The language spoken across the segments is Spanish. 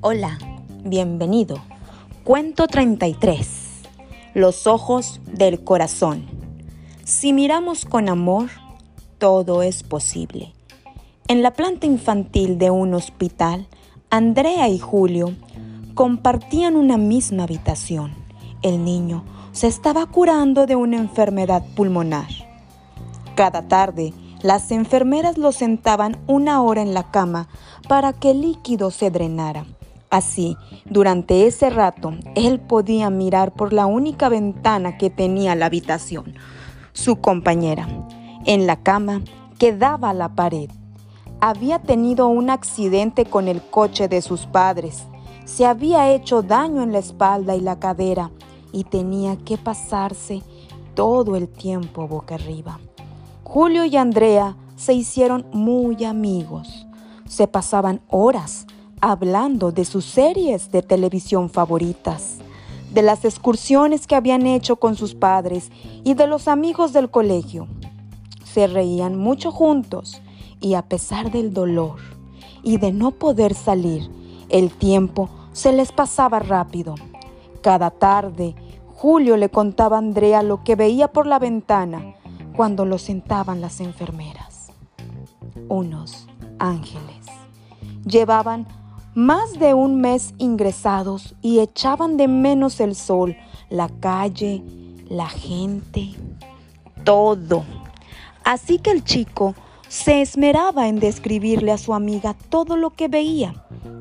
Hola, bienvenido. Cuento 33. Los ojos del corazón. Si miramos con amor, todo es posible. En la planta infantil de un hospital, Andrea y Julio compartían una misma habitación. El niño se estaba curando de una enfermedad pulmonar. Cada tarde, las enfermeras lo sentaban una hora en la cama para que el líquido se drenara. Así, durante ese rato, él podía mirar por la única ventana que tenía la habitación, su compañera, en la cama que daba a la pared. Había tenido un accidente con el coche de sus padres. Se había hecho daño en la espalda y la cadera y tenía que pasarse todo el tiempo boca arriba. Julio y Andrea se hicieron muy amigos. Se pasaban horas hablando de sus series de televisión favoritas, de las excursiones que habían hecho con sus padres y de los amigos del colegio. Se reían mucho juntos y a pesar del dolor y de no poder salir, el tiempo se les pasaba rápido. Cada tarde, Julio le contaba a Andrea lo que veía por la ventana cuando lo sentaban las enfermeras. Unos ángeles. Llevaban más de un mes ingresados y echaban de menos el sol, la calle, la gente, todo. Así que el chico se esmeraba en describirle a su amiga todo lo que veía.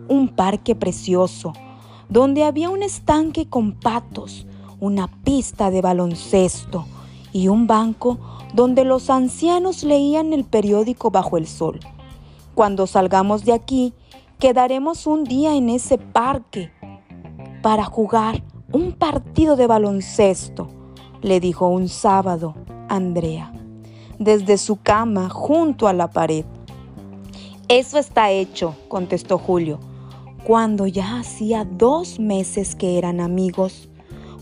Un parque precioso, donde había un estanque con patos, una pista de baloncesto y un banco donde los ancianos leían el periódico bajo el sol. Cuando salgamos de aquí, quedaremos un día en ese parque para jugar un partido de baloncesto, le dijo un sábado Andrea, desde su cama junto a la pared. Eso está hecho, contestó Julio. Cuando ya hacía dos meses que eran amigos,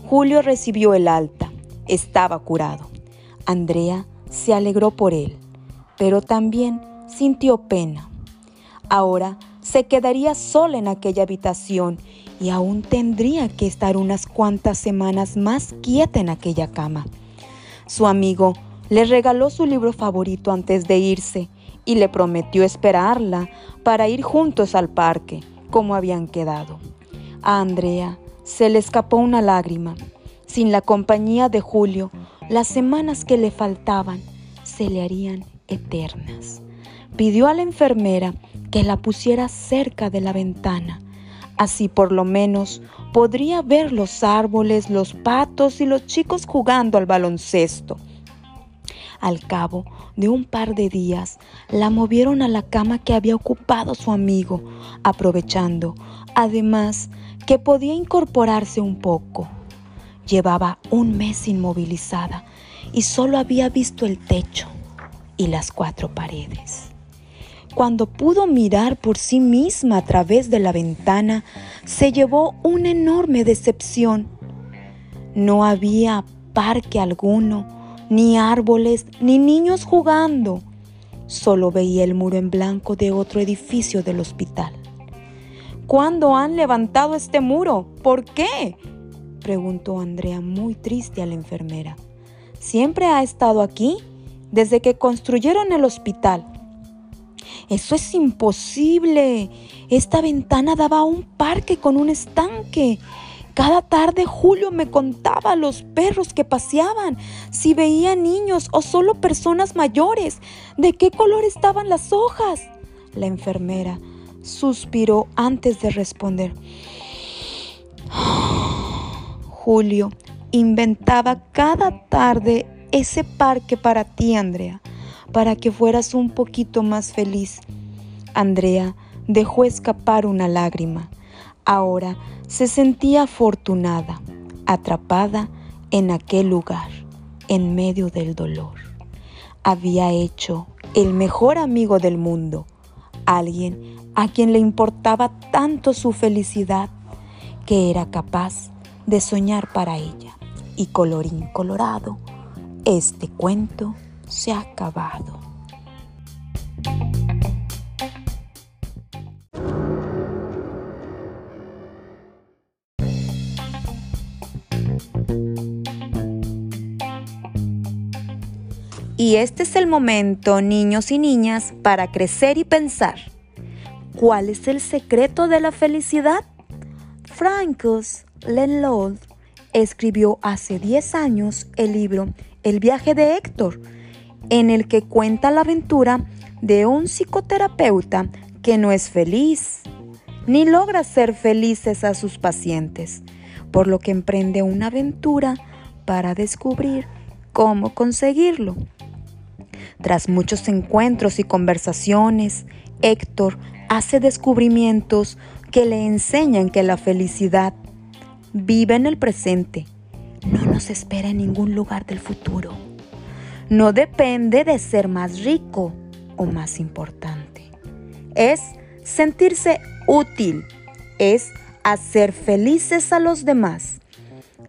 Julio recibió el alta. Estaba curado. Andrea se alegró por él, pero también sintió pena. Ahora se quedaría sola en aquella habitación y aún tendría que estar unas cuantas semanas más quieta en aquella cama. Su amigo le regaló su libro favorito antes de irse y le prometió esperarla para ir juntos al parque, como habían quedado. A Andrea se le escapó una lágrima. Sin la compañía de Julio, las semanas que le faltaban se le harían eternas. Pidió a la enfermera que la pusiera cerca de la ventana. Así por lo menos podría ver los árboles, los patos y los chicos jugando al baloncesto. Al cabo de un par de días, la movieron a la cama que había ocupado su amigo, aprovechando, además, que podía incorporarse un poco. Llevaba un mes inmovilizada y solo había visto el techo y las cuatro paredes. Cuando pudo mirar por sí misma a través de la ventana, se llevó una enorme decepción. No había parque alguno, ni árboles, ni niños jugando. Solo veía el muro en blanco de otro edificio del hospital. ¿Cuándo han levantado este muro? ¿Por qué? Preguntó Andrea muy triste a la enfermera. ¿Siempre ha estado aquí? Desde que construyeron el hospital. Eso es imposible. Esta ventana daba a un parque con un estanque. Cada tarde Julio me contaba los perros que paseaban, si veía niños o solo personas mayores, de qué color estaban las hojas. La enfermera suspiró antes de responder. Julio inventaba cada tarde ese parque para ti, Andrea, para que fueras un poquito más feliz. Andrea dejó escapar una lágrima. Ahora se sentía afortunada, atrapada en aquel lugar, en medio del dolor. Había hecho el mejor amigo del mundo, alguien a quien le importaba tanto su felicidad que era capaz de soñar para ella. Y colorín colorado, este cuento se ha acabado. Y este es el momento, niños y niñas, para crecer y pensar. ¿Cuál es el secreto de la felicidad? Francis Lenlold escribió hace 10 años el libro El viaje de Héctor, en el que cuenta la aventura de un psicoterapeuta que no es feliz, ni logra ser felices a sus pacientes, por lo que emprende una aventura para descubrir cómo conseguirlo. Tras muchos encuentros y conversaciones, Héctor hace descubrimientos que le enseñan que la felicidad vive en el presente, no nos espera en ningún lugar del futuro. No depende de ser más rico o más importante. Es sentirse útil, es hacer felices a los demás.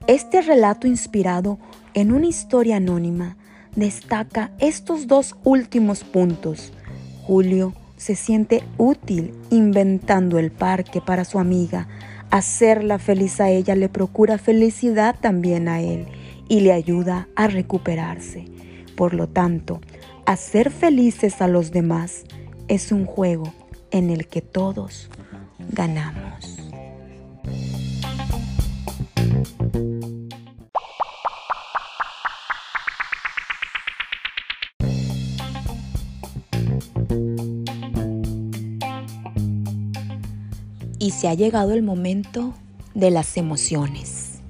Este relato inspirado en una historia anónima destaca estos dos últimos puntos. Julio se siente útil inventando el parque para su amiga. Hacerla feliz a ella le procura felicidad también a él y le ayuda a recuperarse. Por lo tanto, hacer felices a los demás es un juego en el que todos ganamos. Y se ha llegado el momento de las emociones.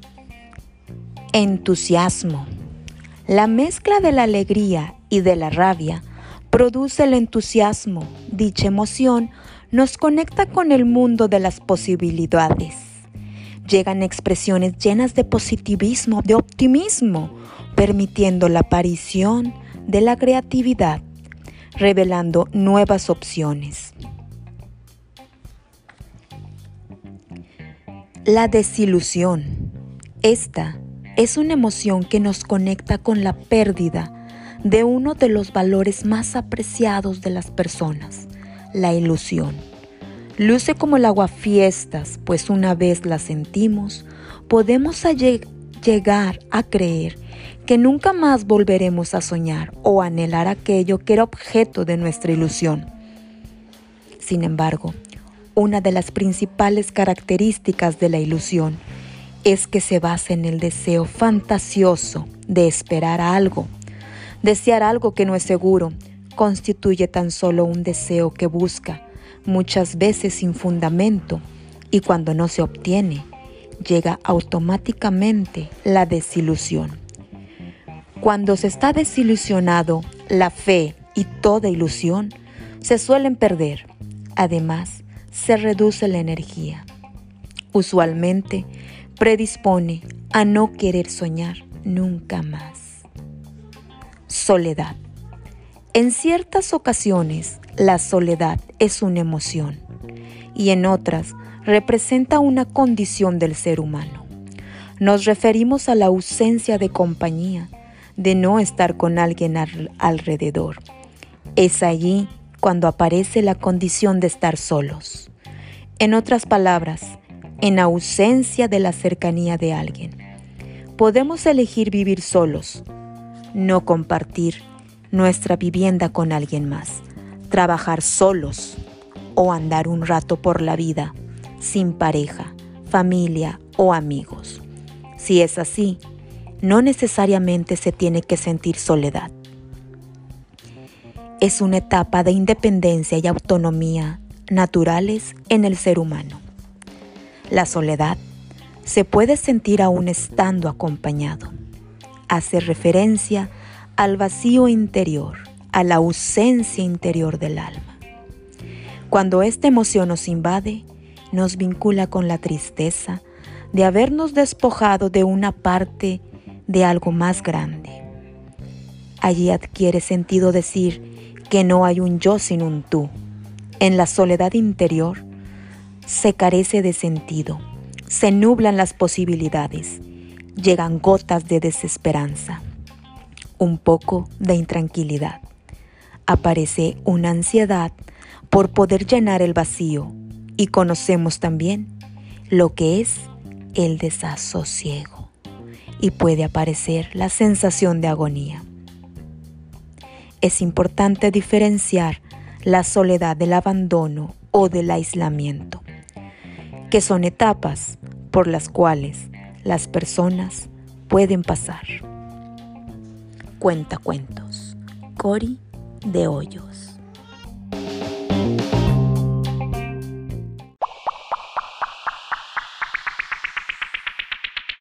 Entusiasmo. La mezcla de la alegría y de la rabia produce el entusiasmo. Dicha emoción nos conecta con el mundo de las posibilidades. Llegan expresiones llenas de positivismo, de optimismo, permitiendo la aparición de la creatividad, revelando nuevas opciones. La desilusión. Esta es una emoción que nos conecta con la pérdida de uno de los valores más apreciados de las personas, la ilusión. Luce como el aguafiestas, pues una vez la sentimos, podemos llegar a creer que nunca más volveremos a soñar o anhelar aquello que era objeto de nuestra ilusión. Sin embargo, una de las principales características de la ilusión es que se basa en el deseo fantasioso de esperar algo. Desear algo que no es seguro constituye tan solo un deseo que busca, muchas veces sin fundamento, y cuando no se obtiene, llega automáticamente la desilusión. Cuando se está desilusionado, la fe y toda ilusión se suelen perder. Además, se reduce la energía. Usualmente predispone a no querer soñar nunca más. Soledad. En ciertas ocasiones la soledad es una emoción y en otras representa una condición del ser humano. Nos referimos a la ausencia de compañía, de no estar con alguien alrededor. Es allí cuando aparece la condición de estar solos. En otras palabras, en ausencia de la cercanía de alguien. Podemos elegir vivir solos, no compartir nuestra vivienda con alguien más, trabajar solos o andar un rato por la vida sin pareja, familia o amigos. Si es así, no necesariamente se tiene que sentir soledad es una etapa de independencia y autonomía naturales en el ser humano. La soledad se puede sentir aún estando acompañado. Hace referencia al vacío interior, a la ausencia interior del alma. Cuando esta emoción nos invade, nos vincula con la tristeza de habernos despojado de una parte de algo más grande. Allí adquiere sentido decir, que no hay un yo sin un tú. En la soledad interior se carece de sentido, se nublan las posibilidades, llegan gotas de desesperanza, un poco de intranquilidad. Aparece una ansiedad por poder llenar el vacío y conocemos también lo que es el desasosiego y puede aparecer la sensación de agonía. Es importante diferenciar la soledad del abandono o del aislamiento, que son etapas por las cuales las personas pueden pasar. Cuenta cuentos. Cori de Hoyos.